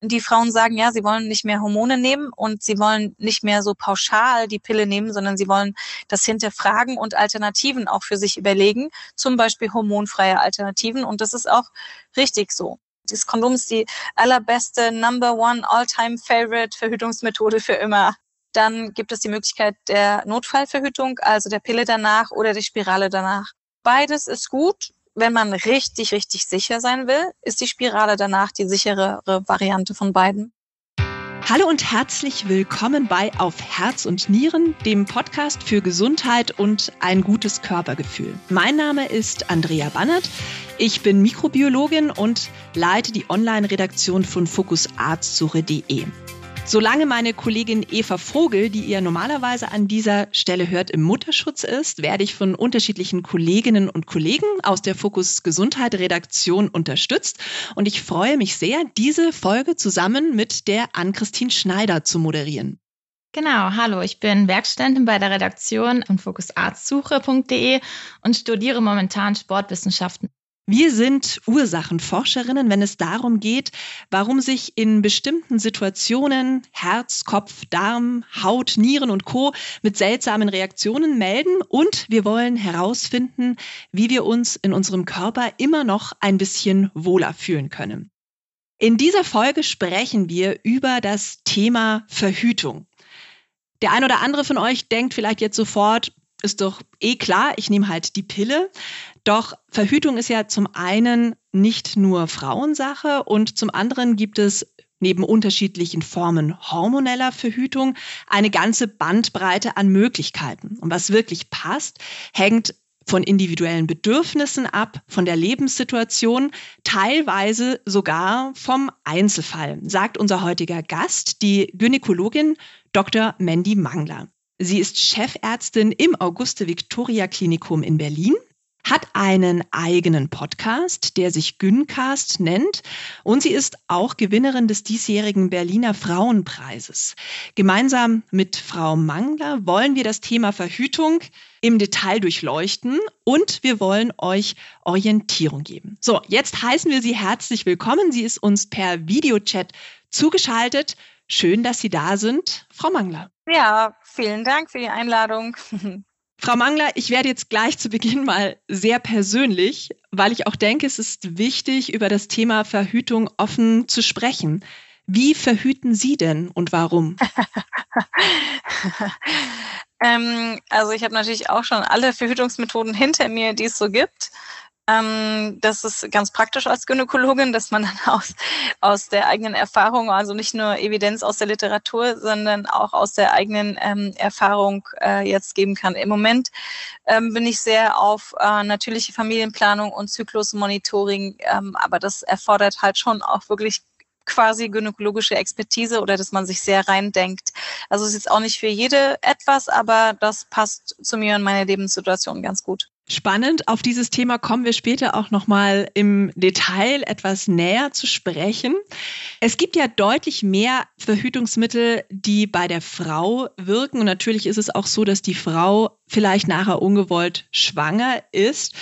die Frauen sagen, ja, sie wollen nicht mehr Hormone nehmen und sie wollen nicht mehr so pauschal die Pille nehmen, sondern sie wollen das hinterfragen und Alternativen auch für sich überlegen, zum Beispiel hormonfreie Alternativen. Und das ist auch richtig so. Das Kondom ist die allerbeste Number One All-Time Favorite Verhütungsmethode für immer. Dann gibt es die Möglichkeit der Notfallverhütung, also der Pille danach oder der Spirale danach. Beides ist gut wenn man richtig, richtig sicher sein will, ist die Spirale danach die sicherere Variante von beiden. Hallo und herzlich willkommen bei Auf Herz und Nieren, dem Podcast für Gesundheit und ein gutes Körpergefühl. Mein Name ist Andrea Bannert. Ich bin Mikrobiologin und leite die Online-Redaktion von fokusarztsuche.de. Solange meine Kollegin Eva Vogel, die ihr normalerweise an dieser Stelle hört, im Mutterschutz ist, werde ich von unterschiedlichen Kolleginnen und Kollegen aus der Fokus Gesundheit Redaktion unterstützt. Und ich freue mich sehr, diese Folge zusammen mit der Ann-Christine Schneider zu moderieren. Genau, hallo, ich bin Werkstudentin bei der Redaktion von fokusarztsuche.de und studiere momentan Sportwissenschaften wir sind Ursachenforscherinnen, wenn es darum geht, warum sich in bestimmten Situationen Herz, Kopf, Darm, Haut, Nieren und Co mit seltsamen Reaktionen melden und wir wollen herausfinden, wie wir uns in unserem Körper immer noch ein bisschen wohler fühlen können. In dieser Folge sprechen wir über das Thema Verhütung. Der ein oder andere von euch denkt vielleicht jetzt sofort, ist doch eh klar, ich nehme halt die Pille. Doch Verhütung ist ja zum einen nicht nur Frauensache und zum anderen gibt es neben unterschiedlichen Formen hormoneller Verhütung eine ganze Bandbreite an Möglichkeiten. Und was wirklich passt, hängt von individuellen Bedürfnissen ab, von der Lebenssituation, teilweise sogar vom Einzelfall, sagt unser heutiger Gast, die Gynäkologin Dr. Mandy Mangler. Sie ist Chefärztin im Auguste Victoria Klinikum in Berlin hat einen eigenen Podcast, der sich Güncast nennt und sie ist auch Gewinnerin des diesjährigen Berliner Frauenpreises. Gemeinsam mit Frau Mangler wollen wir das Thema Verhütung im Detail durchleuchten und wir wollen euch Orientierung geben. So, jetzt heißen wir Sie herzlich willkommen. Sie ist uns per Videochat zugeschaltet. Schön, dass Sie da sind, Frau Mangler. Ja, vielen Dank für die Einladung. Frau Mangler, ich werde jetzt gleich zu Beginn mal sehr persönlich, weil ich auch denke, es ist wichtig, über das Thema Verhütung offen zu sprechen. Wie verhüten Sie denn und warum? ähm, also ich habe natürlich auch schon alle Verhütungsmethoden hinter mir, die es so gibt. Ähm, das ist ganz praktisch als Gynäkologin, dass man dann aus, aus der eigenen Erfahrung, also nicht nur Evidenz aus der Literatur, sondern auch aus der eigenen ähm, Erfahrung äh, jetzt geben kann. Im Moment ähm, bin ich sehr auf äh, natürliche Familienplanung und Zyklusmonitoring, ähm, aber das erfordert halt schon auch wirklich quasi gynäkologische Expertise oder dass man sich sehr reindenkt. Also es ist jetzt auch nicht für jede etwas, aber das passt zu mir und meiner Lebenssituation ganz gut. Spannend. Auf dieses Thema kommen wir später auch nochmal im Detail etwas näher zu sprechen. Es gibt ja deutlich mehr Verhütungsmittel, die bei der Frau wirken. Und natürlich ist es auch so, dass die Frau vielleicht nachher ungewollt schwanger ist.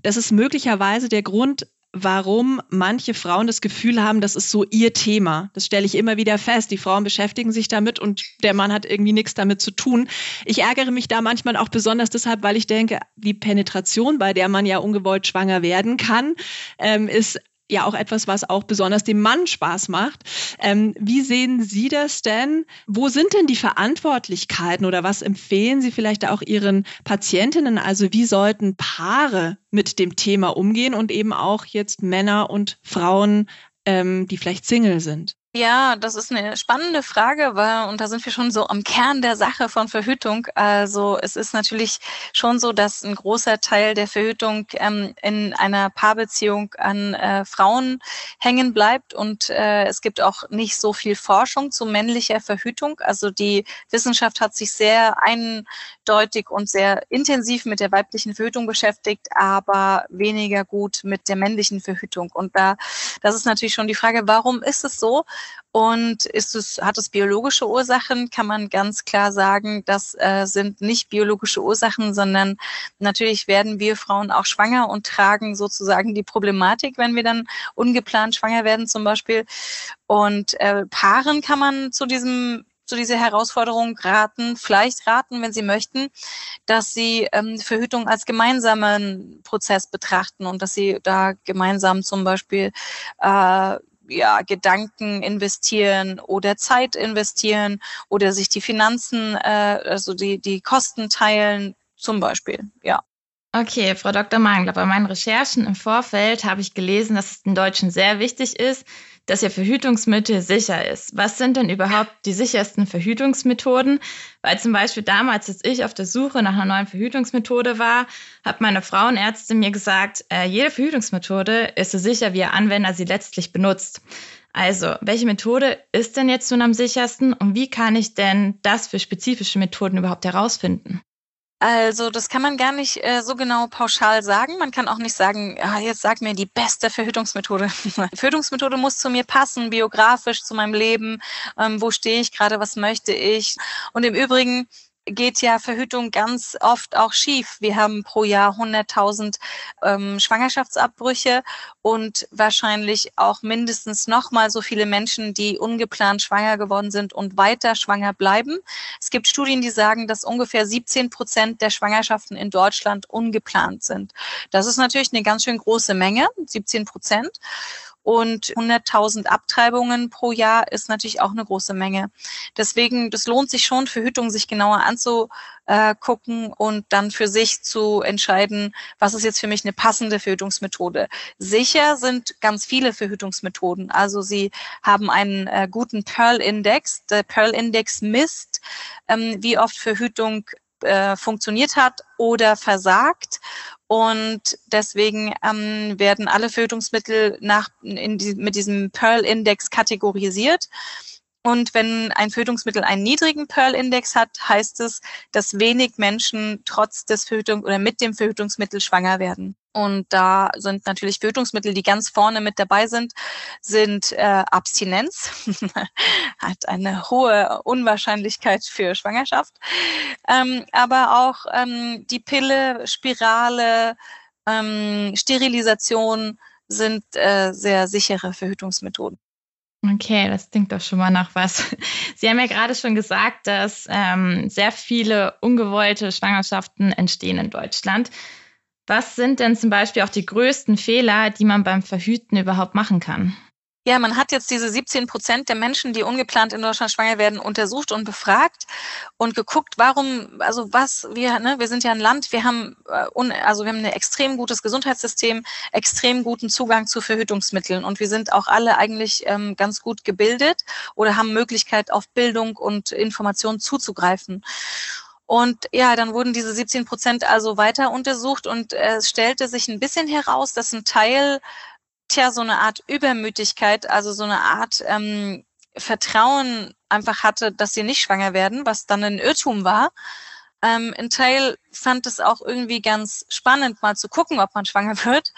Das ist möglicherweise der Grund, warum manche Frauen das Gefühl haben, das ist so ihr Thema. Das stelle ich immer wieder fest. Die Frauen beschäftigen sich damit und der Mann hat irgendwie nichts damit zu tun. Ich ärgere mich da manchmal auch besonders deshalb, weil ich denke, die Penetration, bei der man ja ungewollt schwanger werden kann, ähm, ist ja auch etwas, was auch besonders dem Mann Spaß macht. Ähm, wie sehen Sie das denn? Wo sind denn die Verantwortlichkeiten oder was empfehlen Sie vielleicht auch Ihren Patientinnen? Also wie sollten Paare mit dem Thema umgehen und eben auch jetzt Männer und Frauen, ähm, die vielleicht Single sind? Ja, das ist eine spannende Frage, weil, und da sind wir schon so am Kern der Sache von Verhütung. Also es ist natürlich schon so, dass ein großer Teil der Verhütung ähm, in einer Paarbeziehung an äh, Frauen hängen bleibt und äh, es gibt auch nicht so viel Forschung zu männlicher Verhütung. Also die Wissenschaft hat sich sehr eindeutig und sehr intensiv mit der weiblichen Verhütung beschäftigt, aber weniger gut mit der männlichen Verhütung. Und da, das ist natürlich schon die Frage, warum ist es so? Und ist es, hat es biologische Ursachen, kann man ganz klar sagen, das äh, sind nicht biologische Ursachen, sondern natürlich werden wir Frauen auch schwanger und tragen sozusagen die Problematik, wenn wir dann ungeplant schwanger werden zum Beispiel. Und äh, Paaren kann man zu diesem zu dieser Herausforderung raten, vielleicht raten, wenn Sie möchten, dass Sie ähm, Verhütung als gemeinsamen Prozess betrachten und dass Sie da gemeinsam zum Beispiel äh, ja, Gedanken investieren oder Zeit investieren oder sich die Finanzen, äh, also die, die Kosten teilen, zum Beispiel, ja. Okay, Frau Dr. Mangler, bei meinen Recherchen im Vorfeld habe ich gelesen, dass es den Deutschen sehr wichtig ist, dass ihr Verhütungsmittel sicher ist. Was sind denn überhaupt die sichersten Verhütungsmethoden? Weil zum Beispiel damals, als ich auf der Suche nach einer neuen Verhütungsmethode war, hat meine Frauenärztin mir gesagt, äh, jede Verhütungsmethode ist so sicher, wie ihr Anwender sie letztlich benutzt. Also, welche Methode ist denn jetzt nun am sichersten und wie kann ich denn das für spezifische Methoden überhaupt herausfinden? Also das kann man gar nicht äh, so genau pauschal sagen. Man kann auch nicht sagen, ah, jetzt sag mir die beste Verhütungsmethode. Verhütungsmethode muss zu mir passen, biografisch zu meinem Leben. Ähm, wo stehe ich gerade, was möchte ich? Und im Übrigen geht ja Verhütung ganz oft auch schief. Wir haben pro Jahr 100.000 ähm, Schwangerschaftsabbrüche und wahrscheinlich auch mindestens nochmal so viele Menschen, die ungeplant schwanger geworden sind und weiter schwanger bleiben. Es gibt Studien, die sagen, dass ungefähr 17 Prozent der Schwangerschaften in Deutschland ungeplant sind. Das ist natürlich eine ganz schön große Menge, 17 Prozent. Und 100.000 Abtreibungen pro Jahr ist natürlich auch eine große Menge. Deswegen, das lohnt sich schon, Verhütung sich genauer anzugucken und dann für sich zu entscheiden, was ist jetzt für mich eine passende Verhütungsmethode. Sicher sind ganz viele Verhütungsmethoden. Also sie haben einen äh, guten Pearl-Index. Der Pearl-Index misst, ähm, wie oft Verhütung äh, funktioniert hat oder versagt. Und deswegen ähm, werden alle Verhütungsmittel nach, in die, mit diesem Pearl-Index kategorisiert. Und wenn ein Verhütungsmittel einen niedrigen Pearl-Index hat, heißt es, dass wenig Menschen trotz des Verhütung oder mit dem Verhütungsmittel schwanger werden. Und da sind natürlich Verhütungsmittel, die ganz vorne mit dabei sind, sind äh, Abstinenz, hat eine hohe Unwahrscheinlichkeit für Schwangerschaft, ähm, aber auch ähm, die Pille, Spirale, ähm, Sterilisation sind äh, sehr sichere Verhütungsmethoden. Okay, das klingt doch schon mal nach was. Sie haben ja gerade schon gesagt, dass ähm, sehr viele ungewollte Schwangerschaften entstehen in Deutschland. Was sind denn zum Beispiel auch die größten Fehler, die man beim Verhüten überhaupt machen kann? Ja, man hat jetzt diese 17 Prozent der Menschen, die ungeplant in Deutschland schwanger werden, untersucht und befragt und geguckt, warum, also was wir, ne, wir sind ja ein Land, wir haben, äh, also wir haben ein extrem gutes Gesundheitssystem, extrem guten Zugang zu Verhütungsmitteln und wir sind auch alle eigentlich ähm, ganz gut gebildet oder haben Möglichkeit auf Bildung und Information zuzugreifen. Und ja, dann wurden diese 17 Prozent also weiter untersucht und äh, es stellte sich ein bisschen heraus, dass ein Teil tja, so eine Art Übermütigkeit, also so eine Art ähm, Vertrauen einfach hatte, dass sie nicht schwanger werden, was dann ein Irrtum war. Ähm, ein Teil fand es auch irgendwie ganz spannend, mal zu gucken, ob man schwanger wird.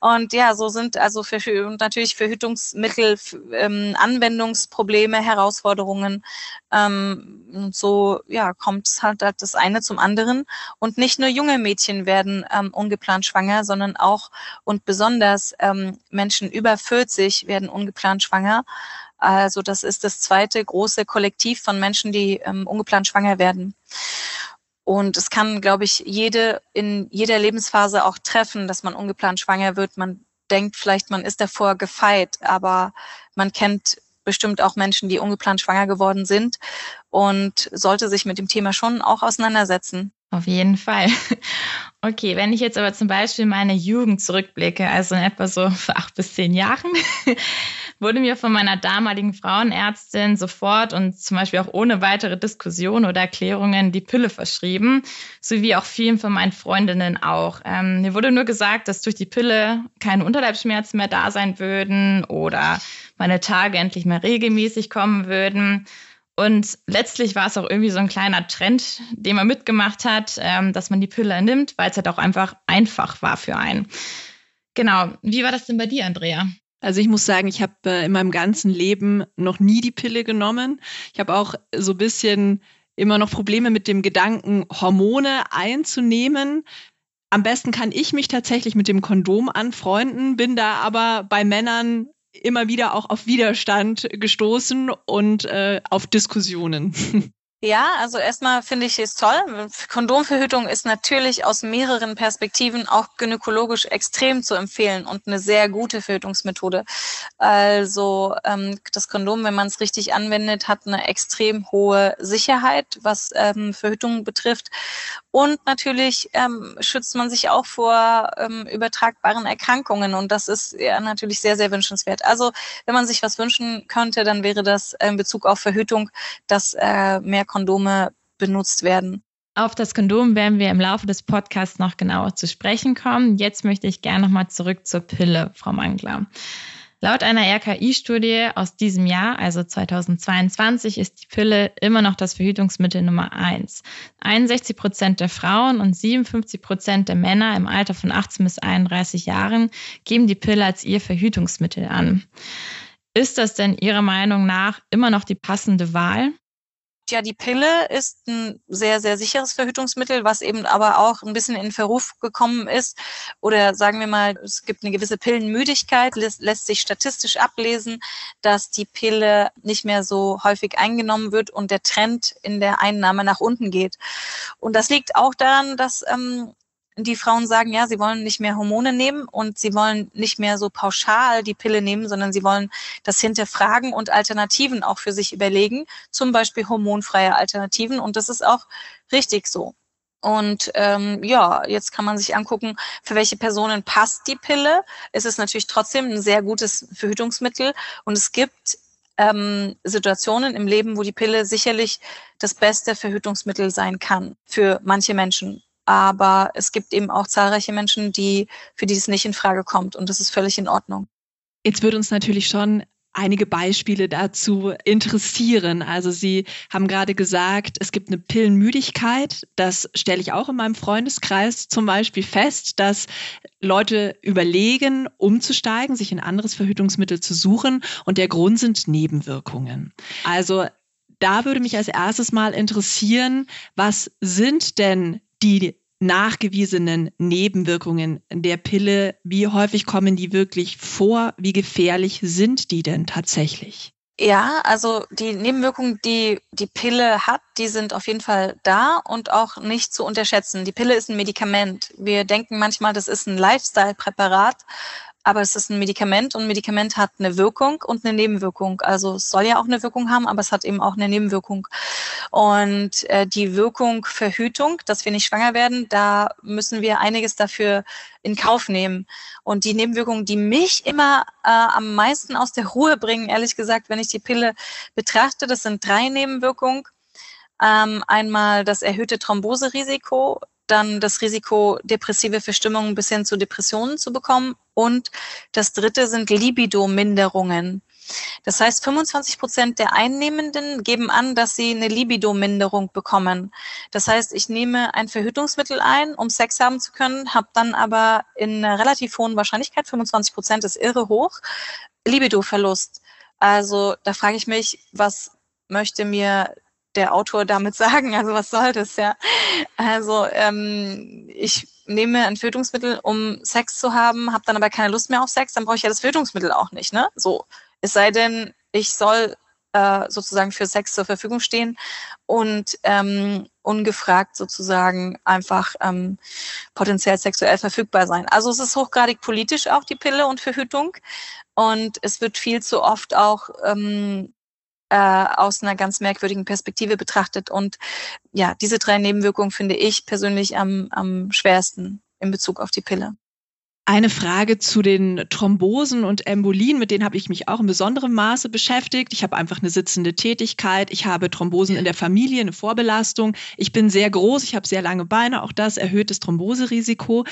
Und ja, so sind also für, für natürlich Verhütungsmittel, ähm, Anwendungsprobleme, Herausforderungen. Ähm, so ja, kommt halt, halt das eine zum anderen. Und nicht nur junge Mädchen werden ähm, ungeplant schwanger, sondern auch und besonders ähm, Menschen über 40 werden ungeplant schwanger. Also das ist das zweite große Kollektiv von Menschen, die ähm, ungeplant schwanger werden. Und es kann, glaube ich, jede in jeder Lebensphase auch treffen, dass man ungeplant schwanger wird. Man denkt vielleicht, man ist davor gefeit, aber man kennt bestimmt auch Menschen, die ungeplant schwanger geworden sind und sollte sich mit dem Thema schon auch auseinandersetzen. Auf jeden Fall. Okay, wenn ich jetzt aber zum Beispiel meine Jugend zurückblicke, also in etwa so acht bis zehn Jahren, wurde mir von meiner damaligen Frauenärztin sofort und zum Beispiel auch ohne weitere Diskussion oder Erklärungen die Pille verschrieben, sowie auch vielen von meinen Freundinnen auch. Ähm, mir wurde nur gesagt, dass durch die Pille keine Unterleibsschmerzen mehr da sein würden oder meine Tage endlich mehr regelmäßig kommen würden. Und letztlich war es auch irgendwie so ein kleiner Trend, den man mitgemacht hat, ähm, dass man die Pille nimmt, weil es halt auch einfach einfach war für einen. Genau. Wie war das denn bei dir, Andrea? Also ich muss sagen, ich habe äh, in meinem ganzen Leben noch nie die Pille genommen. Ich habe auch so ein bisschen immer noch Probleme mit dem Gedanken, Hormone einzunehmen. Am besten kann ich mich tatsächlich mit dem Kondom anfreunden, bin da aber bei Männern immer wieder auch auf Widerstand gestoßen und äh, auf Diskussionen. Ja, also erstmal finde ich es toll. Kondomverhütung ist natürlich aus mehreren Perspektiven auch gynäkologisch extrem zu empfehlen und eine sehr gute Verhütungsmethode. Also ähm, das Kondom, wenn man es richtig anwendet, hat eine extrem hohe Sicherheit, was ähm, Verhütung betrifft. Und natürlich ähm, schützt man sich auch vor ähm, übertragbaren Erkrankungen. Und das ist ja natürlich sehr, sehr wünschenswert. Also wenn man sich was wünschen könnte, dann wäre das in Bezug auf Verhütung, dass äh, mehr Kondome benutzt werden. Auf das Kondom werden wir im Laufe des Podcasts noch genauer zu sprechen kommen. Jetzt möchte ich gerne nochmal zurück zur Pille, Frau Mangler. Laut einer RKI-Studie aus diesem Jahr, also 2022, ist die Pille immer noch das Verhütungsmittel Nummer eins. 61 Prozent der Frauen und 57 Prozent der Männer im Alter von 18 bis 31 Jahren geben die Pille als ihr Verhütungsmittel an. Ist das denn Ihrer Meinung nach immer noch die passende Wahl? Ja, die Pille ist ein sehr, sehr sicheres Verhütungsmittel, was eben aber auch ein bisschen in Verruf gekommen ist. Oder sagen wir mal, es gibt eine gewisse Pillenmüdigkeit, lässt, lässt sich statistisch ablesen, dass die Pille nicht mehr so häufig eingenommen wird und der Trend in der Einnahme nach unten geht. Und das liegt auch daran, dass ähm, die Frauen sagen, ja, sie wollen nicht mehr Hormone nehmen und sie wollen nicht mehr so pauschal die Pille nehmen, sondern sie wollen das hinterfragen und Alternativen auch für sich überlegen, zum Beispiel hormonfreie Alternativen. Und das ist auch richtig so. Und ähm, ja, jetzt kann man sich angucken, für welche Personen passt die Pille. Es ist natürlich trotzdem ein sehr gutes Verhütungsmittel und es gibt ähm, Situationen im Leben, wo die Pille sicherlich das beste Verhütungsmittel sein kann für manche Menschen. Aber es gibt eben auch zahlreiche Menschen, die, für die es nicht in Frage kommt. Und das ist völlig in Ordnung. Jetzt würde uns natürlich schon einige Beispiele dazu interessieren. Also Sie haben gerade gesagt, es gibt eine Pillenmüdigkeit. Das stelle ich auch in meinem Freundeskreis zum Beispiel fest, dass Leute überlegen, umzusteigen, sich ein anderes Verhütungsmittel zu suchen. Und der Grund sind Nebenwirkungen. Also da würde mich als erstes mal interessieren, was sind denn die nachgewiesenen Nebenwirkungen der Pille, wie häufig kommen die wirklich vor? Wie gefährlich sind die denn tatsächlich? Ja, also die Nebenwirkungen, die die Pille hat, die sind auf jeden Fall da und auch nicht zu unterschätzen. Die Pille ist ein Medikament. Wir denken manchmal, das ist ein Lifestyle-Präparat, aber es ist ein Medikament und ein Medikament hat eine Wirkung und eine Nebenwirkung. Also es soll ja auch eine Wirkung haben, aber es hat eben auch eine Nebenwirkung. Und äh, die Wirkung Verhütung, dass wir nicht schwanger werden, da müssen wir einiges dafür in Kauf nehmen. Und die Nebenwirkungen, die mich immer äh, am meisten aus der Ruhe bringen, ehrlich gesagt, wenn ich die Pille betrachte, das sind drei Nebenwirkungen. Ähm, einmal das erhöhte Thromboserisiko, dann das Risiko, depressive Verstimmungen bis hin zu Depressionen zu bekommen. Und das dritte sind Libido-Minderungen. Das heißt, 25 Prozent der Einnehmenden geben an, dass sie eine Libido-Minderung bekommen. Das heißt, ich nehme ein Verhütungsmittel ein, um Sex haben zu können, habe dann aber in einer relativ hohen Wahrscheinlichkeit, 25 Prozent ist irre hoch, Libido-Verlust. Also da frage ich mich, was möchte mir der Autor damit sagen? Also was soll das ja? Also ähm, ich nehme ein Fötungsmittel, um Sex zu haben, habe dann aber keine Lust mehr auf Sex, dann brauche ich ja das Fötungsmittel auch nicht, ne? So. Es sei denn, ich soll äh, sozusagen für Sex zur Verfügung stehen und ähm, ungefragt sozusagen einfach ähm, potenziell sexuell verfügbar sein. Also es ist hochgradig politisch auch die Pille und Verhütung und es wird viel zu oft auch ähm, äh, aus einer ganz merkwürdigen Perspektive betrachtet. Und ja, diese drei Nebenwirkungen finde ich persönlich am, am schwersten in Bezug auf die Pille. Eine Frage zu den Thrombosen und Embolien, mit denen habe ich mich auch in besonderem Maße beschäftigt. Ich habe einfach eine sitzende Tätigkeit. Ich habe Thrombosen in der Familie, eine Vorbelastung. Ich bin sehr groß, ich habe sehr lange Beine, auch das erhöht das Thromboserisiko.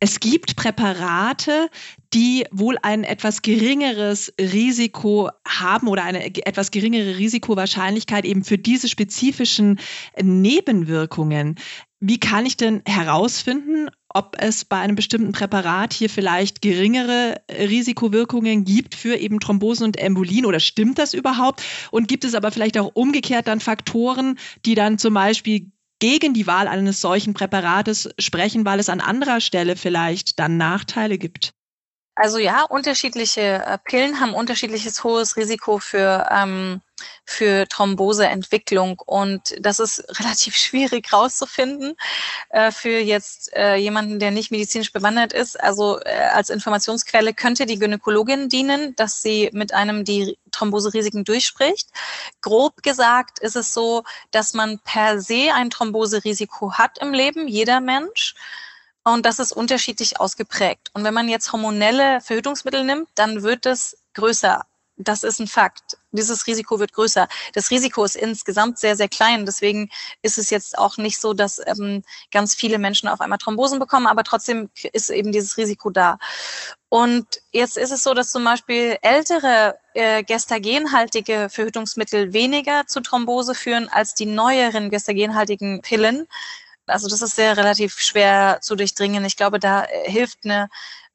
Es gibt Präparate, die wohl ein etwas geringeres Risiko haben oder eine etwas geringere Risikowahrscheinlichkeit eben für diese spezifischen Nebenwirkungen. Wie kann ich denn herausfinden, ob es bei einem bestimmten Präparat hier vielleicht geringere Risikowirkungen gibt für eben Thrombosen und Embolien oder stimmt das überhaupt? Und gibt es aber vielleicht auch umgekehrt dann Faktoren, die dann zum Beispiel gegen die Wahl eines solchen Präparates sprechen, weil es an anderer Stelle vielleicht dann Nachteile gibt? Also ja, unterschiedliche äh, Pillen haben unterschiedliches hohes Risiko für, ähm, für Thromboseentwicklung und das ist relativ schwierig rauszufinden äh, für jetzt äh, jemanden, der nicht medizinisch bewandert ist. Also äh, als Informationsquelle könnte die Gynäkologin dienen, dass sie mit einem die Thromboserisiken durchspricht. Grob gesagt ist es so, dass man per se ein Thromboserisiko hat im Leben, jeder Mensch. Und das ist unterschiedlich ausgeprägt. Und wenn man jetzt hormonelle Verhütungsmittel nimmt, dann wird es größer. Das ist ein Fakt. Dieses Risiko wird größer. Das Risiko ist insgesamt sehr, sehr klein. Deswegen ist es jetzt auch nicht so, dass ähm, ganz viele Menschen auf einmal Thrombosen bekommen, aber trotzdem ist eben dieses Risiko da. Und jetzt ist es so, dass zum Beispiel ältere äh, gestagenhaltige Verhütungsmittel weniger zu Thrombose führen als die neueren gestagenhaltigen Pillen. Also das ist sehr relativ schwer zu durchdringen. Ich glaube, da äh, hilft eine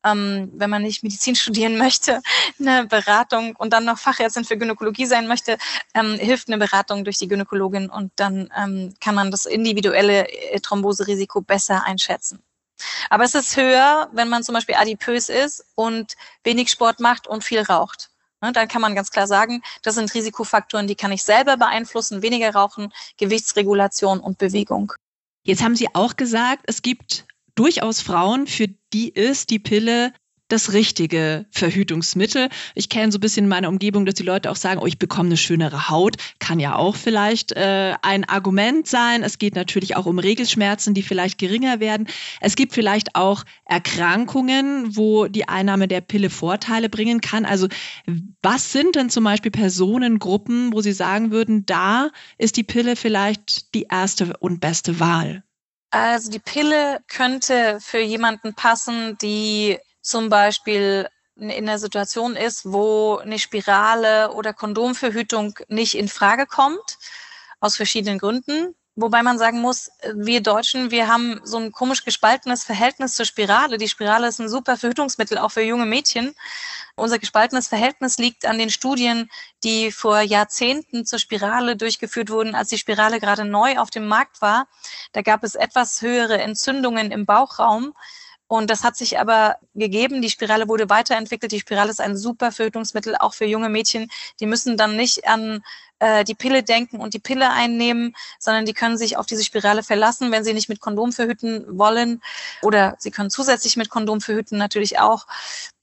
ähm, wenn man nicht Medizin studieren möchte, eine Beratung und dann noch Fachärztin für Gynäkologie sein möchte, ähm, hilft eine Beratung durch die Gynäkologin und dann ähm, kann man das individuelle äh, Thromboserisiko besser einschätzen. Aber es ist höher, wenn man zum Beispiel adipös ist und wenig Sport macht und viel raucht. Ne, dann kann man ganz klar sagen, das sind Risikofaktoren, die kann ich selber beeinflussen, weniger rauchen, Gewichtsregulation und Bewegung. Jetzt haben Sie auch gesagt, es gibt durchaus Frauen, für die ist die Pille das richtige Verhütungsmittel. Ich kenne so ein bisschen in meiner Umgebung, dass die Leute auch sagen, oh, ich bekomme eine schönere Haut. Kann ja auch vielleicht äh, ein Argument sein. Es geht natürlich auch um Regelschmerzen, die vielleicht geringer werden. Es gibt vielleicht auch Erkrankungen, wo die Einnahme der Pille Vorteile bringen kann. Also was sind denn zum Beispiel Personengruppen, wo Sie sagen würden, da ist die Pille vielleicht die erste und beste Wahl? Also die Pille könnte für jemanden passen, die zum Beispiel in der Situation ist, wo eine Spirale oder Kondomverhütung nicht in Frage kommt, aus verschiedenen Gründen. Wobei man sagen muss, wir Deutschen, wir haben so ein komisch gespaltenes Verhältnis zur Spirale. Die Spirale ist ein super Verhütungsmittel, auch für junge Mädchen. Unser gespaltenes Verhältnis liegt an den Studien, die vor Jahrzehnten zur Spirale durchgeführt wurden, als die Spirale gerade neu auf dem Markt war. Da gab es etwas höhere Entzündungen im Bauchraum und das hat sich aber gegeben. Die Spirale wurde weiterentwickelt. Die Spirale ist ein super Verhütungsmittel, auch für junge Mädchen. Die müssen dann nicht an äh, die Pille denken und die Pille einnehmen, sondern die können sich auf diese Spirale verlassen, wenn sie nicht mit Kondom verhüten wollen. Oder sie können zusätzlich mit Kondom verhüten natürlich auch.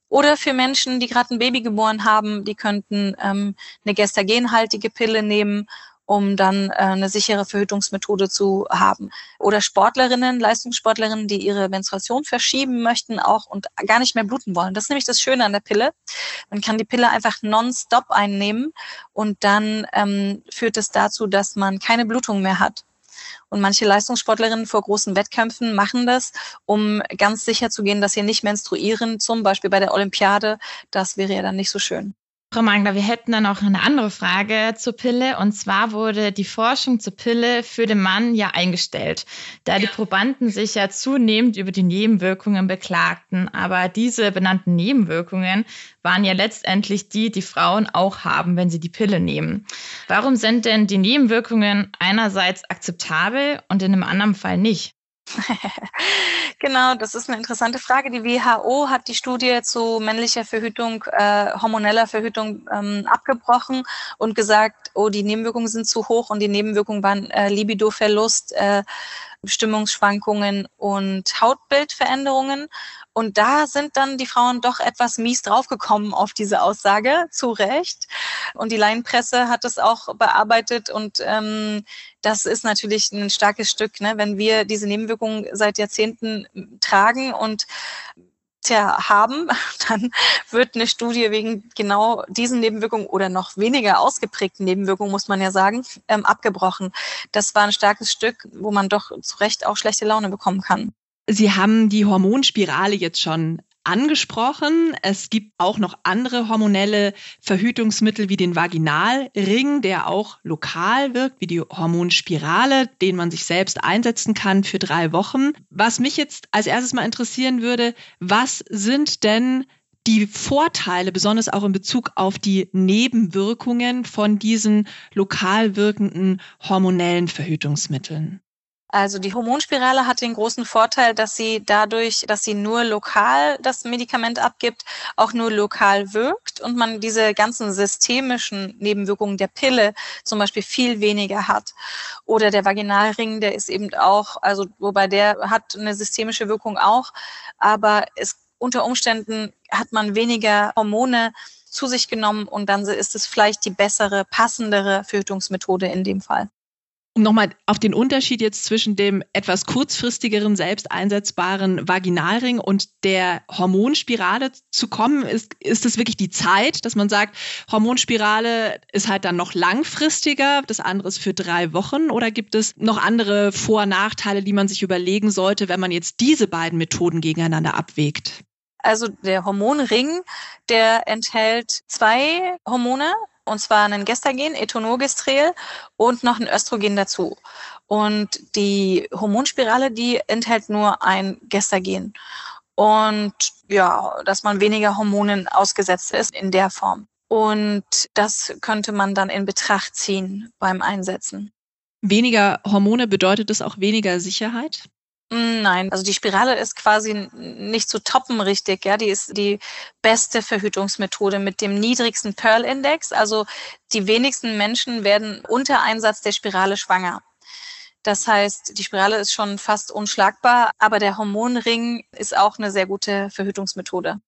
Oder für Menschen, die gerade ein Baby geboren haben, die könnten ähm, eine gestagenhaltige Pille nehmen um dann äh, eine sichere Verhütungsmethode zu haben. Oder Sportlerinnen, Leistungssportlerinnen, die ihre Menstruation verschieben möchten auch und gar nicht mehr bluten wollen. Das ist nämlich das Schöne an der Pille. Man kann die Pille einfach nonstop einnehmen und dann ähm, führt es dazu, dass man keine Blutung mehr hat. Und manche Leistungssportlerinnen vor großen Wettkämpfen machen das, um ganz sicher zu gehen, dass sie nicht menstruieren, zum Beispiel bei der Olympiade. Das wäre ja dann nicht so schön. Frau Mangler, wir hätten dann auch eine andere Frage zur Pille. Und zwar wurde die Forschung zur Pille für den Mann ja eingestellt, da die Probanden sich ja zunehmend über die Nebenwirkungen beklagten. Aber diese benannten Nebenwirkungen waren ja letztendlich die, die Frauen auch haben, wenn sie die Pille nehmen. Warum sind denn die Nebenwirkungen einerseits akzeptabel und in einem anderen Fall nicht? genau, das ist eine interessante Frage. Die WHO hat die Studie zu männlicher Verhütung, äh, hormoneller Verhütung ähm, abgebrochen und gesagt, oh, die Nebenwirkungen sind zu hoch und die Nebenwirkungen waren äh, Libidoverlust, äh, Stimmungsschwankungen und Hautbildveränderungen. Und da sind dann die Frauen doch etwas mies draufgekommen auf diese Aussage, zu Recht. Und die Laienpresse hat es auch bearbeitet und ähm, das ist natürlich ein starkes Stück, ne? wenn wir diese Nebenwirkungen seit Jahrzehnten tragen und tja, haben, dann wird eine Studie wegen genau diesen Nebenwirkungen oder noch weniger ausgeprägten Nebenwirkungen, muss man ja sagen, ähm, abgebrochen. Das war ein starkes Stück, wo man doch zu Recht auch schlechte Laune bekommen kann. Sie haben die Hormonspirale jetzt schon angesprochen. Es gibt auch noch andere hormonelle Verhütungsmittel wie den Vaginalring, der auch lokal wirkt, wie die Hormonspirale, den man sich selbst einsetzen kann für drei Wochen. Was mich jetzt als erstes mal interessieren würde, was sind denn die Vorteile, besonders auch in Bezug auf die Nebenwirkungen von diesen lokal wirkenden hormonellen Verhütungsmitteln? Also die Hormonspirale hat den großen Vorteil, dass sie dadurch, dass sie nur lokal das Medikament abgibt, auch nur lokal wirkt und man diese ganzen systemischen Nebenwirkungen der Pille zum Beispiel viel weniger hat. Oder der Vaginalring, der ist eben auch, also wobei der hat eine systemische Wirkung auch, aber es unter Umständen hat man weniger Hormone zu sich genommen und dann ist es vielleicht die bessere, passendere Verhütungsmethode in dem Fall. Um nochmal auf den Unterschied jetzt zwischen dem etwas kurzfristigeren, selbst einsetzbaren Vaginalring und der Hormonspirale zu kommen, ist, ist es wirklich die Zeit, dass man sagt, Hormonspirale ist halt dann noch langfristiger, das andere ist für drei Wochen oder gibt es noch andere Vor- und Nachteile, die man sich überlegen sollte, wenn man jetzt diese beiden Methoden gegeneinander abwägt? Also der Hormonring, der enthält zwei Hormone, und zwar einen Gestagen, Etonogestrel und noch ein Östrogen dazu. Und die Hormonspirale, die enthält nur ein Gestagen. Und ja, dass man weniger Hormonen ausgesetzt ist in der Form. Und das könnte man dann in Betracht ziehen beim Einsetzen. Weniger Hormone bedeutet es auch weniger Sicherheit? Nein, also die Spirale ist quasi nicht zu toppen richtig. Ja, die ist die beste Verhütungsmethode mit dem niedrigsten Pearl-Index. Also die wenigsten Menschen werden unter Einsatz der Spirale schwanger. Das heißt, die Spirale ist schon fast unschlagbar, aber der Hormonring ist auch eine sehr gute Verhütungsmethode.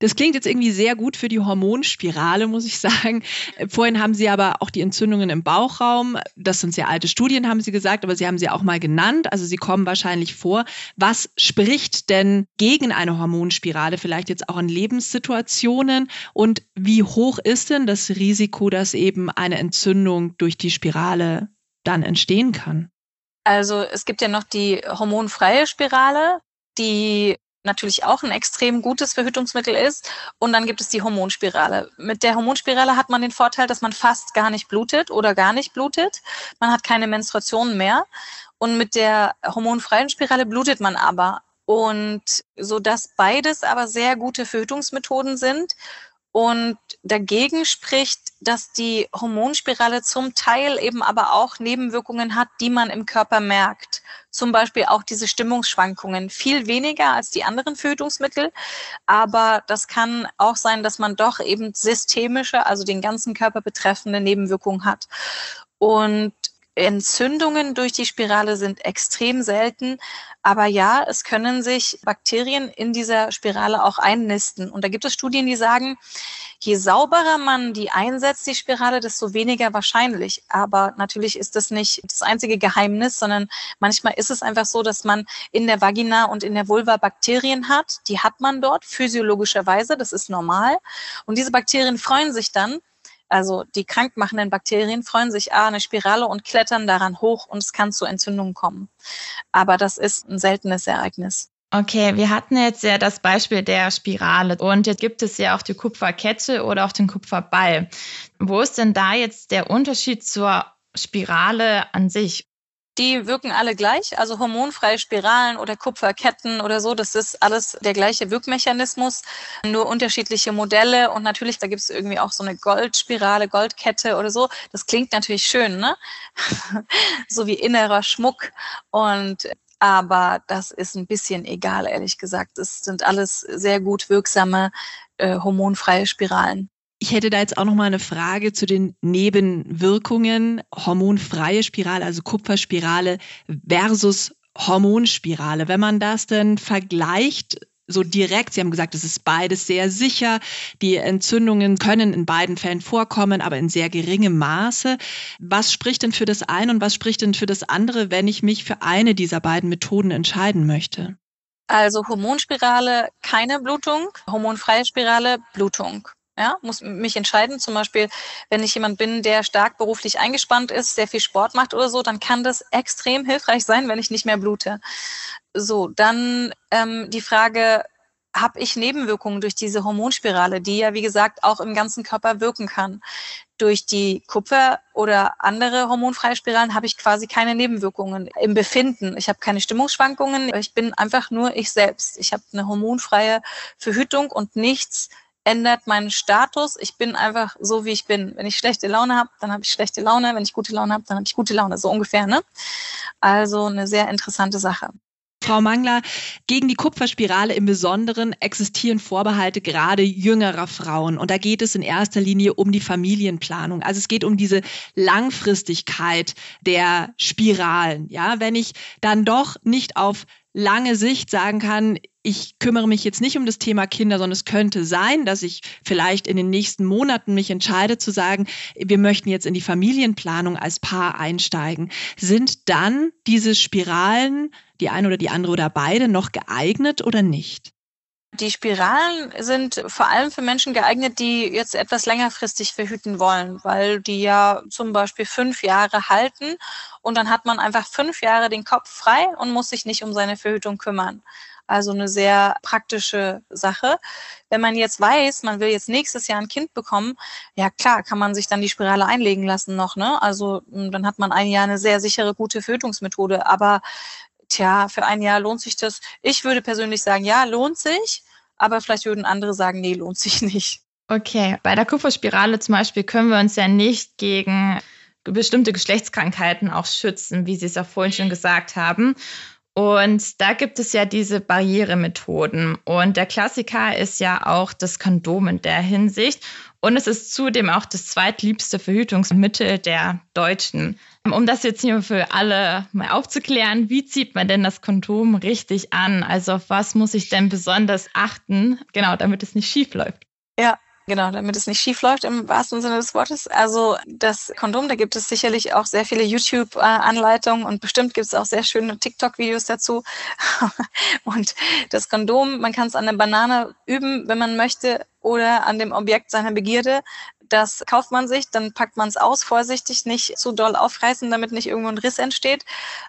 Das klingt jetzt irgendwie sehr gut für die Hormonspirale, muss ich sagen. Vorhin haben Sie aber auch die Entzündungen im Bauchraum. Das sind sehr alte Studien, haben Sie gesagt, aber Sie haben sie auch mal genannt. Also sie kommen wahrscheinlich vor. Was spricht denn gegen eine Hormonspirale, vielleicht jetzt auch in Lebenssituationen? Und wie hoch ist denn das Risiko, dass eben eine Entzündung durch die Spirale dann entstehen kann? Also es gibt ja noch die hormonfreie Spirale, die natürlich auch ein extrem gutes Verhütungsmittel ist. Und dann gibt es die Hormonspirale. Mit der Hormonspirale hat man den Vorteil, dass man fast gar nicht blutet oder gar nicht blutet. Man hat keine Menstruation mehr. Und mit der hormonfreien Spirale blutet man aber. Und so dass beides aber sehr gute Verhütungsmethoden sind und dagegen spricht, dass die Hormonspirale zum Teil eben aber auch Nebenwirkungen hat, die man im Körper merkt. Zum Beispiel auch diese Stimmungsschwankungen. Viel weniger als die anderen Verhütungsmittel. Aber das kann auch sein, dass man doch eben systemische, also den ganzen Körper betreffende Nebenwirkungen hat. Und Entzündungen durch die Spirale sind extrem selten. Aber ja, es können sich Bakterien in dieser Spirale auch einnisten. Und da gibt es Studien, die sagen, je sauberer man die einsetzt, die Spirale, desto weniger wahrscheinlich. Aber natürlich ist das nicht das einzige Geheimnis, sondern manchmal ist es einfach so, dass man in der Vagina und in der Vulva Bakterien hat. Die hat man dort physiologischerweise. Das ist normal. Und diese Bakterien freuen sich dann, also die krankmachenden Bakterien freuen sich, ah, eine Spirale und klettern daran hoch und es kann zu Entzündungen kommen. Aber das ist ein seltenes Ereignis. Okay, wir hatten jetzt ja das Beispiel der Spirale und jetzt gibt es ja auch die Kupferkette oder auch den Kupferball. Wo ist denn da jetzt der Unterschied zur Spirale an sich? Die wirken alle gleich, also hormonfreie Spiralen oder Kupferketten oder so, das ist alles der gleiche Wirkmechanismus, nur unterschiedliche Modelle und natürlich, da gibt es irgendwie auch so eine Goldspirale, Goldkette oder so. Das klingt natürlich schön, ne? so wie innerer Schmuck und aber das ist ein bisschen egal, ehrlich gesagt. Es sind alles sehr gut wirksame äh, hormonfreie Spiralen. Ich hätte da jetzt auch noch mal eine Frage zu den Nebenwirkungen hormonfreie Spirale, also Kupferspirale versus Hormonspirale. Wenn man das denn vergleicht, so direkt. Sie haben gesagt, es ist beides sehr sicher. Die Entzündungen können in beiden Fällen vorkommen, aber in sehr geringem Maße. Was spricht denn für das eine und was spricht denn für das andere, wenn ich mich für eine dieser beiden Methoden entscheiden möchte? Also Hormonspirale keine Blutung, hormonfreie Spirale Blutung ja, muss mich entscheiden. Zum Beispiel, wenn ich jemand bin, der stark beruflich eingespannt ist, sehr viel Sport macht oder so, dann kann das extrem hilfreich sein, wenn ich nicht mehr blute. So, dann ähm, die Frage, habe ich Nebenwirkungen durch diese Hormonspirale, die ja, wie gesagt, auch im ganzen Körper wirken kann. Durch die Kupfer oder andere hormonfreie Spiralen habe ich quasi keine Nebenwirkungen im Befinden. Ich habe keine Stimmungsschwankungen. Ich bin einfach nur ich selbst. Ich habe eine hormonfreie Verhütung und nichts ändert meinen Status. Ich bin einfach so, wie ich bin. Wenn ich schlechte Laune habe, dann habe ich schlechte Laune. Wenn ich gute Laune habe, dann habe ich gute Laune. So ungefähr. Ne? Also eine sehr interessante Sache. Frau Mangler, gegen die Kupferspirale im Besonderen existieren Vorbehalte gerade jüngerer Frauen. Und da geht es in erster Linie um die Familienplanung. Also es geht um diese Langfristigkeit der Spiralen. Ja, wenn ich dann doch nicht auf lange Sicht sagen kann, ich kümmere mich jetzt nicht um das Thema Kinder, sondern es könnte sein, dass ich vielleicht in den nächsten Monaten mich entscheide zu sagen, wir möchten jetzt in die Familienplanung als Paar einsteigen. Sind dann diese Spiralen, die eine oder die andere oder beide, noch geeignet oder nicht? Die Spiralen sind vor allem für Menschen geeignet, die jetzt etwas längerfristig verhüten wollen, weil die ja zum Beispiel fünf Jahre halten und dann hat man einfach fünf Jahre den Kopf frei und muss sich nicht um seine Verhütung kümmern. Also eine sehr praktische Sache. Wenn man jetzt weiß, man will jetzt nächstes Jahr ein Kind bekommen, ja klar, kann man sich dann die Spirale einlegen lassen noch. Ne? Also hm, dann hat man ein Jahr eine sehr sichere, gute Verhütungsmethode. Aber tja, für ein Jahr lohnt sich das. Ich würde persönlich sagen, ja, lohnt sich. Aber vielleicht würden andere sagen, nee, lohnt sich nicht. Okay, bei der Kupferspirale zum Beispiel können wir uns ja nicht gegen bestimmte Geschlechtskrankheiten auch schützen, wie Sie es ja vorhin schon gesagt haben. Und da gibt es ja diese Barrieremethoden. Und der Klassiker ist ja auch das Kondom in der Hinsicht. Und es ist zudem auch das zweitliebste Verhütungsmittel der Deutschen. Um das jetzt hier für alle mal aufzuklären, wie zieht man denn das Kondom richtig an? Also auf was muss ich denn besonders achten, genau, damit es nicht schief läuft? Ja, Genau, damit es nicht schief läuft im wahrsten Sinne des Wortes. Also das Kondom, da gibt es sicherlich auch sehr viele YouTube-Anleitungen und bestimmt gibt es auch sehr schöne TikTok-Videos dazu. und das Kondom, man kann es an der Banane üben, wenn man möchte, oder an dem Objekt seiner Begierde. Das kauft man sich, dann packt man es aus, vorsichtig, nicht zu doll aufreißen, damit nicht irgendwo ein Riss entsteht.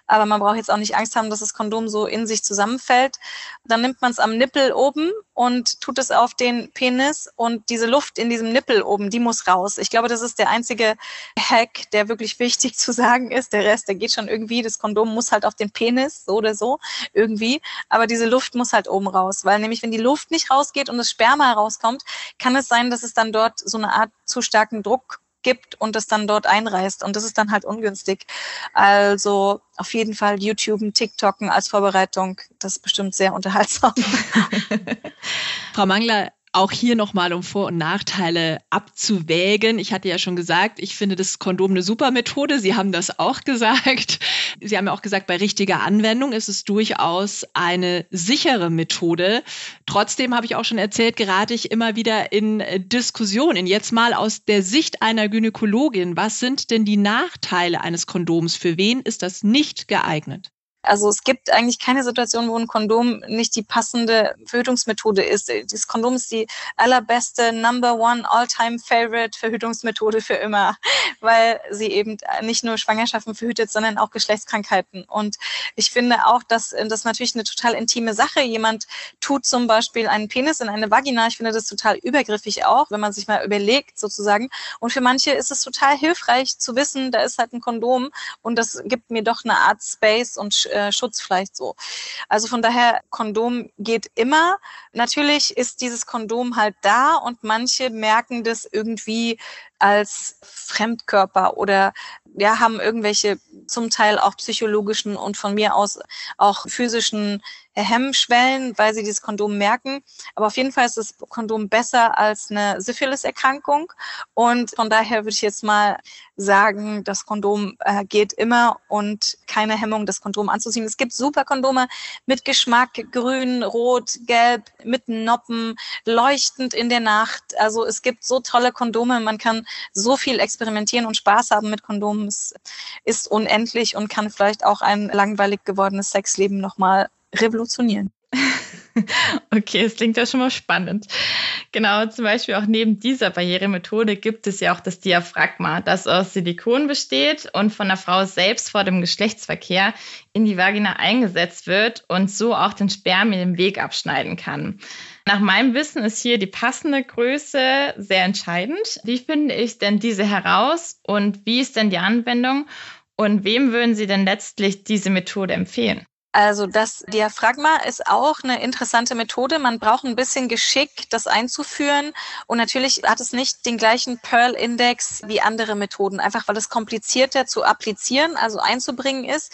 Aber man braucht jetzt auch nicht Angst haben, dass das Kondom so in sich zusammenfällt. Dann nimmt man es am Nippel oben und tut es auf den Penis und diese Luft in diesem Nippel oben, die muss raus. Ich glaube, das ist der einzige Hack, der wirklich wichtig zu sagen ist. Der Rest, der geht schon irgendwie. Das Kondom muss halt auf den Penis, so oder so, irgendwie. Aber diese Luft muss halt oben raus, weil nämlich, wenn die Luft nicht rausgeht und das Sperma rauskommt, kann es sein, dass es dann dort so eine Art zu starken Druck gibt und es dann dort einreißt. Und das ist dann halt ungünstig. Also auf jeden Fall YouTube, TikToken als Vorbereitung. Das ist bestimmt sehr unterhaltsam. Frau Mangler, auch hier nochmal, um Vor- und Nachteile abzuwägen. Ich hatte ja schon gesagt, ich finde das Kondom eine super Methode. Sie haben das auch gesagt. Sie haben ja auch gesagt, bei richtiger Anwendung ist es durchaus eine sichere Methode. Trotzdem habe ich auch schon erzählt, gerate ich immer wieder in Diskussionen. Jetzt mal aus der Sicht einer Gynäkologin. Was sind denn die Nachteile eines Kondoms? Für wen ist das nicht geeignet? Also es gibt eigentlich keine Situation, wo ein Kondom nicht die passende Verhütungsmethode ist. Das Kondom ist die allerbeste Number One All-Time Favorite Verhütungsmethode für immer, weil sie eben nicht nur Schwangerschaften verhütet, sondern auch Geschlechtskrankheiten. Und ich finde auch, dass das natürlich eine total intime Sache. Jemand tut zum Beispiel einen Penis in eine Vagina. Ich finde das total übergriffig auch, wenn man sich mal überlegt sozusagen. Und für manche ist es total hilfreich zu wissen, da ist halt ein Kondom und das gibt mir doch eine Art Space und äh, Schutz vielleicht so. Also von daher, Kondom geht immer. Natürlich ist dieses Kondom halt da und manche merken das irgendwie als Fremdkörper oder ja, haben irgendwelche zum Teil auch psychologischen und von mir aus auch physischen Hemmschwellen, weil sie dieses Kondom merken. Aber auf jeden Fall ist das Kondom besser als eine Syphilis-Erkrankung. Und von daher würde ich jetzt mal sagen, das Kondom äh, geht immer und keine Hemmung, das Kondom anzuziehen. Es gibt super Kondome mit Geschmack, grün, rot, gelb, mit Noppen, leuchtend in der Nacht. Also es gibt so tolle Kondome. Man kann so viel experimentieren und Spaß haben mit Kondomen. Es ist unendlich und kann vielleicht auch ein langweilig gewordenes Sexleben nochmal revolutionieren. Okay, es klingt ja schon mal spannend. Genau, zum Beispiel auch neben dieser Barrieremethode gibt es ja auch das Diaphragma, das aus Silikon besteht und von der Frau selbst vor dem Geschlechtsverkehr in die Vagina eingesetzt wird und so auch den Spermien den Weg abschneiden kann. Nach meinem Wissen ist hier die passende Größe sehr entscheidend. Wie finde ich denn diese heraus und wie ist denn die Anwendung und wem würden Sie denn letztlich diese Methode empfehlen? Also das Diaphragma ist auch eine interessante Methode. Man braucht ein bisschen Geschick, das einzuführen. Und natürlich hat es nicht den gleichen Pearl-Index wie andere Methoden, einfach weil es komplizierter zu applizieren, also einzubringen ist.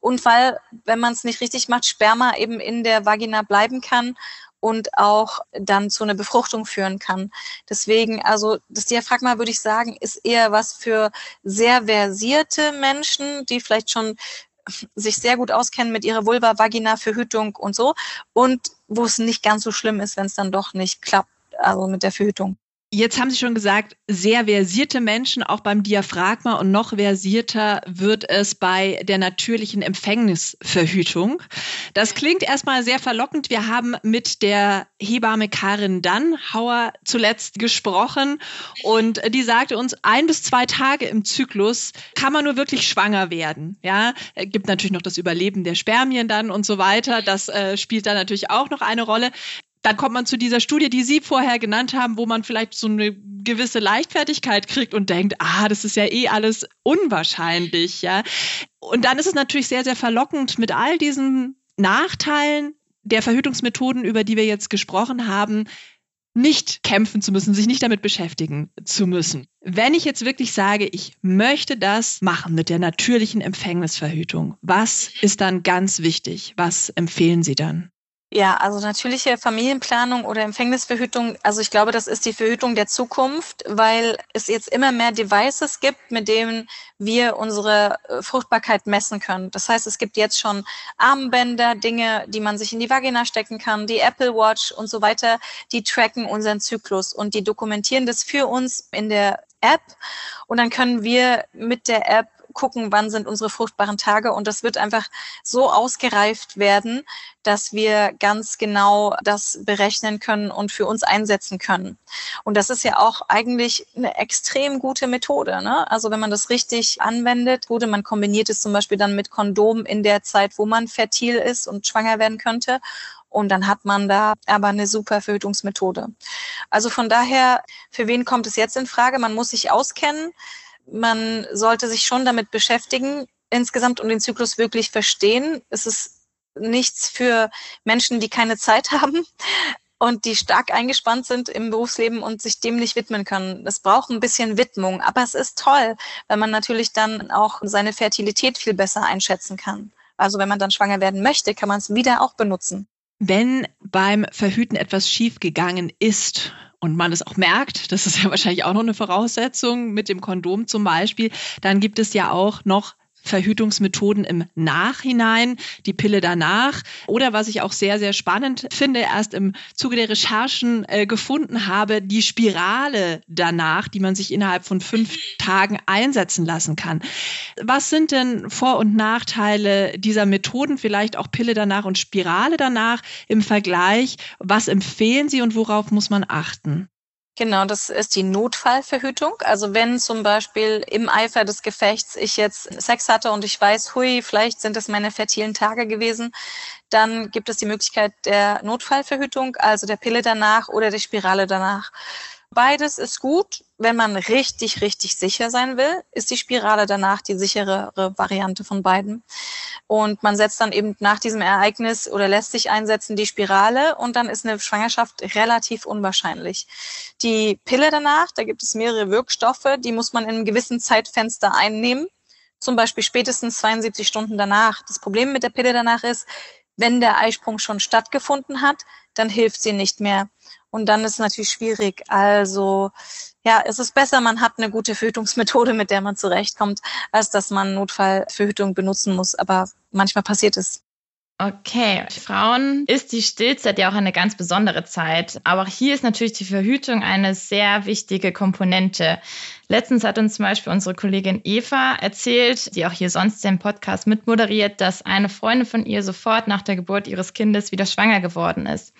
Und weil, wenn man es nicht richtig macht, Sperma eben in der Vagina bleiben kann und auch dann zu einer Befruchtung führen kann. Deswegen, also das Diaphragma, würde ich sagen, ist eher was für sehr versierte Menschen, die vielleicht schon sich sehr gut auskennen mit ihrer Vulva, Vagina, Verhütung und so. Und wo es nicht ganz so schlimm ist, wenn es dann doch nicht klappt, also mit der Verhütung. Jetzt haben Sie schon gesagt, sehr versierte Menschen auch beim Diaphragma und noch versierter wird es bei der natürlichen Empfängnisverhütung. Das klingt erstmal sehr verlockend. Wir haben mit der Hebamme Karin Dannhauer zuletzt gesprochen und die sagte uns, ein bis zwei Tage im Zyklus kann man nur wirklich schwanger werden. Ja, gibt natürlich noch das Überleben der Spermien dann und so weiter. Das äh, spielt da natürlich auch noch eine Rolle dann kommt man zu dieser Studie, die Sie vorher genannt haben, wo man vielleicht so eine gewisse Leichtfertigkeit kriegt und denkt, ah, das ist ja eh alles unwahrscheinlich, ja. Und dann ist es natürlich sehr, sehr verlockend mit all diesen Nachteilen der Verhütungsmethoden, über die wir jetzt gesprochen haben, nicht kämpfen zu müssen, sich nicht damit beschäftigen zu müssen. Wenn ich jetzt wirklich sage, ich möchte das machen mit der natürlichen Empfängnisverhütung, was ist dann ganz wichtig? Was empfehlen Sie dann? Ja, also natürliche Familienplanung oder Empfängnisverhütung, also ich glaube, das ist die Verhütung der Zukunft, weil es jetzt immer mehr Devices gibt, mit denen wir unsere äh, Fruchtbarkeit messen können. Das heißt, es gibt jetzt schon Armbänder, Dinge, die man sich in die Vagina stecken kann, die Apple Watch und so weiter, die tracken unseren Zyklus und die dokumentieren das für uns in der App. Und dann können wir mit der App gucken, wann sind unsere fruchtbaren Tage. Und das wird einfach so ausgereift werden, dass wir ganz genau das berechnen können und für uns einsetzen können. Und das ist ja auch eigentlich eine extrem gute Methode. Ne? Also wenn man das richtig anwendet, wurde man kombiniert es zum Beispiel dann mit Kondom in der Zeit, wo man fertil ist und schwanger werden könnte. Und dann hat man da aber eine super Verhütungsmethode. Also von daher, für wen kommt es jetzt in Frage? Man muss sich auskennen man sollte sich schon damit beschäftigen, insgesamt und den Zyklus wirklich verstehen. Es ist nichts für Menschen, die keine Zeit haben und die stark eingespannt sind im Berufsleben und sich dem nicht widmen können. Es braucht ein bisschen Widmung, aber es ist toll, weil man natürlich dann auch seine Fertilität viel besser einschätzen kann. Also wenn man dann schwanger werden möchte, kann man es wieder auch benutzen. Wenn beim Verhüten etwas schiefgegangen ist und man es auch merkt, das ist ja wahrscheinlich auch noch eine Voraussetzung mit dem Kondom zum Beispiel, dann gibt es ja auch noch Verhütungsmethoden im Nachhinein, die Pille danach oder was ich auch sehr, sehr spannend finde, erst im Zuge der Recherchen äh, gefunden habe, die Spirale danach, die man sich innerhalb von fünf Tagen einsetzen lassen kann. Was sind denn Vor- und Nachteile dieser Methoden, vielleicht auch Pille danach und Spirale danach im Vergleich? Was empfehlen Sie und worauf muss man achten? Genau, das ist die Notfallverhütung. Also wenn zum Beispiel im Eifer des Gefechts ich jetzt Sex hatte und ich weiß, hui, vielleicht sind es meine fertilen Tage gewesen, dann gibt es die Möglichkeit der Notfallverhütung, also der Pille danach oder der Spirale danach. Beides ist gut. Wenn man richtig, richtig sicher sein will, ist die Spirale danach die sicherere Variante von beiden. Und man setzt dann eben nach diesem Ereignis oder lässt sich einsetzen die Spirale und dann ist eine Schwangerschaft relativ unwahrscheinlich. Die Pille danach, da gibt es mehrere Wirkstoffe, die muss man in einem gewissen Zeitfenster einnehmen. Zum Beispiel spätestens 72 Stunden danach. Das Problem mit der Pille danach ist, wenn der Eisprung schon stattgefunden hat, dann hilft sie nicht mehr. Und dann ist es natürlich schwierig. Also ja, es ist besser, man hat eine gute Verhütungsmethode, mit der man zurechtkommt, als dass man Notfallverhütung benutzen muss. Aber manchmal passiert es. Okay, Frauen ist die Stillzeit ja auch eine ganz besondere Zeit. Aber auch hier ist natürlich die Verhütung eine sehr wichtige Komponente. Letztens hat uns zum Beispiel unsere Kollegin Eva erzählt, die auch hier sonst den Podcast mitmoderiert, dass eine Freundin von ihr sofort nach der Geburt ihres Kindes wieder schwanger geworden ist.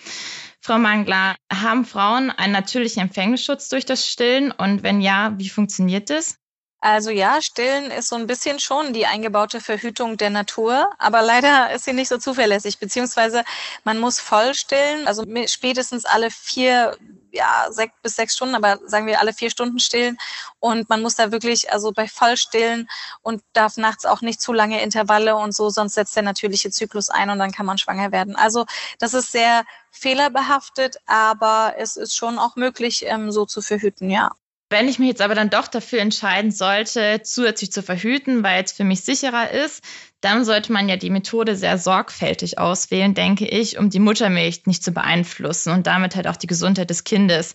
Frau Mangler, haben Frauen einen natürlichen Empfängnisschutz durch das Stillen? Und wenn ja, wie funktioniert das? Also ja, Stillen ist so ein bisschen schon die eingebaute Verhütung der Natur, aber leider ist sie nicht so zuverlässig, beziehungsweise man muss voll stillen, also spätestens alle vier, ja, sechs bis sechs Stunden, aber sagen wir alle vier Stunden stillen und man muss da wirklich, also bei voll stillen und darf nachts auch nicht zu lange Intervalle und so, sonst setzt der natürliche Zyklus ein und dann kann man schwanger werden. Also das ist sehr fehlerbehaftet, aber es ist schon auch möglich, ähm, so zu verhüten, ja. Wenn ich mich jetzt aber dann doch dafür entscheiden sollte, zusätzlich zu verhüten, weil es für mich sicherer ist, dann sollte man ja die Methode sehr sorgfältig auswählen, denke ich, um die Muttermilch nicht zu beeinflussen und damit halt auch die Gesundheit des Kindes.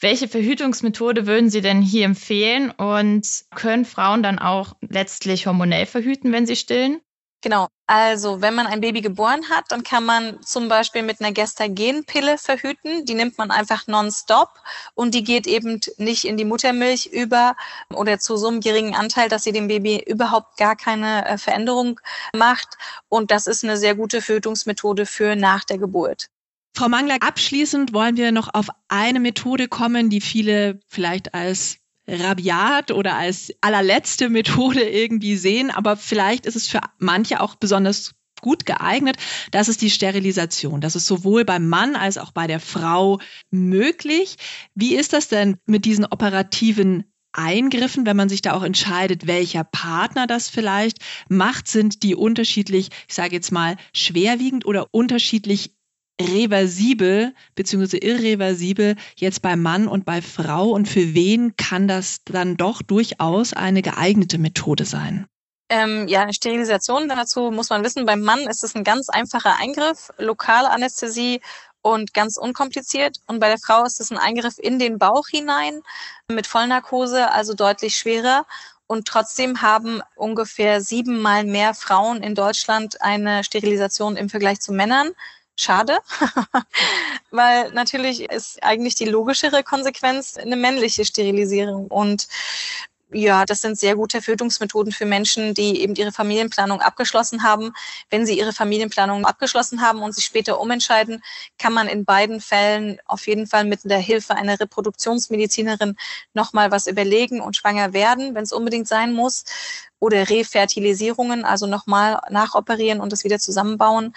Welche Verhütungsmethode würden Sie denn hier empfehlen und können Frauen dann auch letztlich hormonell verhüten, wenn sie stillen? Genau. Also, wenn man ein Baby geboren hat, dann kann man zum Beispiel mit einer Gestagenpille verhüten. Die nimmt man einfach nonstop und die geht eben nicht in die Muttermilch über oder zu so einem geringen Anteil, dass sie dem Baby überhaupt gar keine äh, Veränderung macht. Und das ist eine sehr gute Verhütungsmethode für nach der Geburt. Frau Mangler, abschließend wollen wir noch auf eine Methode kommen, die viele vielleicht als rabiat oder als allerletzte Methode irgendwie sehen, aber vielleicht ist es für manche auch besonders gut geeignet. Das ist die Sterilisation. Das ist sowohl beim Mann als auch bei der Frau möglich. Wie ist das denn mit diesen operativen Eingriffen, wenn man sich da auch entscheidet, welcher Partner das vielleicht macht, sind die unterschiedlich, ich sage jetzt mal, schwerwiegend oder unterschiedlich reversibel bzw. irreversibel jetzt bei Mann und bei Frau und für wen kann das dann doch durchaus eine geeignete Methode sein? Ähm, ja, eine Sterilisation dazu muss man wissen, beim Mann ist es ein ganz einfacher Eingriff, Lokalanästhesie und ganz unkompliziert. Und bei der Frau ist es ein Eingriff in den Bauch hinein mit Vollnarkose, also deutlich schwerer. Und trotzdem haben ungefähr siebenmal mehr Frauen in Deutschland eine Sterilisation im Vergleich zu Männern schade, weil natürlich ist eigentlich die logischere Konsequenz eine männliche Sterilisierung. Und ja, das sind sehr gute Verhütungsmethoden für Menschen, die eben ihre Familienplanung abgeschlossen haben. Wenn sie ihre Familienplanung abgeschlossen haben und sich später umentscheiden, kann man in beiden Fällen auf jeden Fall mit der Hilfe einer Reproduktionsmedizinerin nochmal was überlegen und schwanger werden, wenn es unbedingt sein muss. Oder Refertilisierungen, also nochmal nachoperieren und das wieder zusammenbauen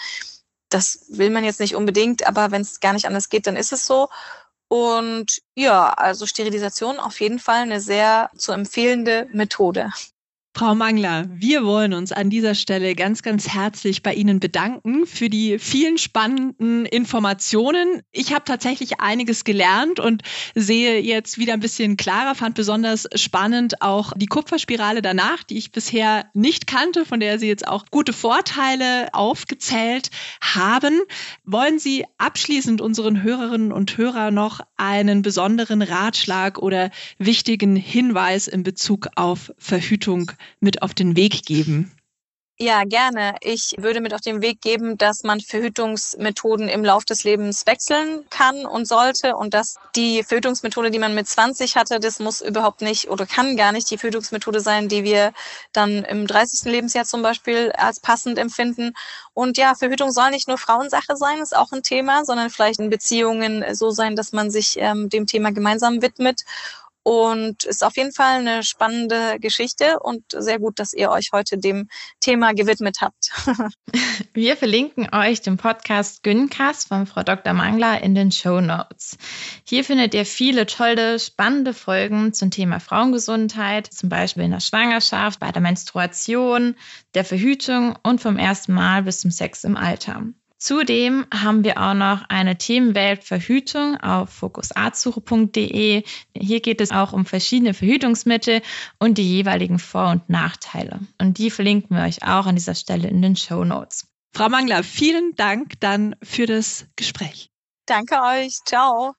das will man jetzt nicht unbedingt, aber wenn es gar nicht anders geht, dann ist es so. Und ja, also Sterilisation auf jeden Fall eine sehr zu empfehlende Methode. Frau Mangler, wir wollen uns an dieser Stelle ganz, ganz herzlich bei Ihnen bedanken für die vielen spannenden Informationen. Ich habe tatsächlich einiges gelernt und sehe jetzt wieder ein bisschen klarer, fand besonders spannend auch die Kupferspirale danach, die ich bisher nicht kannte, von der Sie jetzt auch gute Vorteile aufgezählt haben. Wollen Sie abschließend unseren Hörerinnen und Hörern noch einen besonderen Ratschlag oder wichtigen Hinweis in Bezug auf Verhütung mit auf den Weg geben? Ja, gerne. Ich würde mit auf den Weg geben, dass man Verhütungsmethoden im Lauf des Lebens wechseln kann und sollte und dass die Verhütungsmethode, die man mit 20 hatte, das muss überhaupt nicht oder kann gar nicht die Verhütungsmethode sein, die wir dann im 30. Lebensjahr zum Beispiel als passend empfinden. Und ja, Verhütung soll nicht nur Frauensache sein, ist auch ein Thema, sondern vielleicht in Beziehungen so sein, dass man sich ähm, dem Thema gemeinsam widmet und ist auf jeden Fall eine spannende Geschichte und sehr gut, dass ihr euch heute dem Thema gewidmet habt. Wir verlinken euch den Podcast Güncast von Frau Dr. Mangler in den Show Notes. Hier findet ihr viele tolle, spannende Folgen zum Thema Frauengesundheit, zum Beispiel in der Schwangerschaft, bei der Menstruation, der Verhütung und vom ersten Mal bis zum Sex im Alter. Zudem haben wir auch noch eine Themenwelt Verhütung auf fokusarzsuche.de. Hier geht es auch um verschiedene Verhütungsmittel und die jeweiligen Vor- und Nachteile. Und die verlinken wir euch auch an dieser Stelle in den Show Notes. Frau Mangler, vielen Dank dann für das Gespräch. Danke euch. Ciao.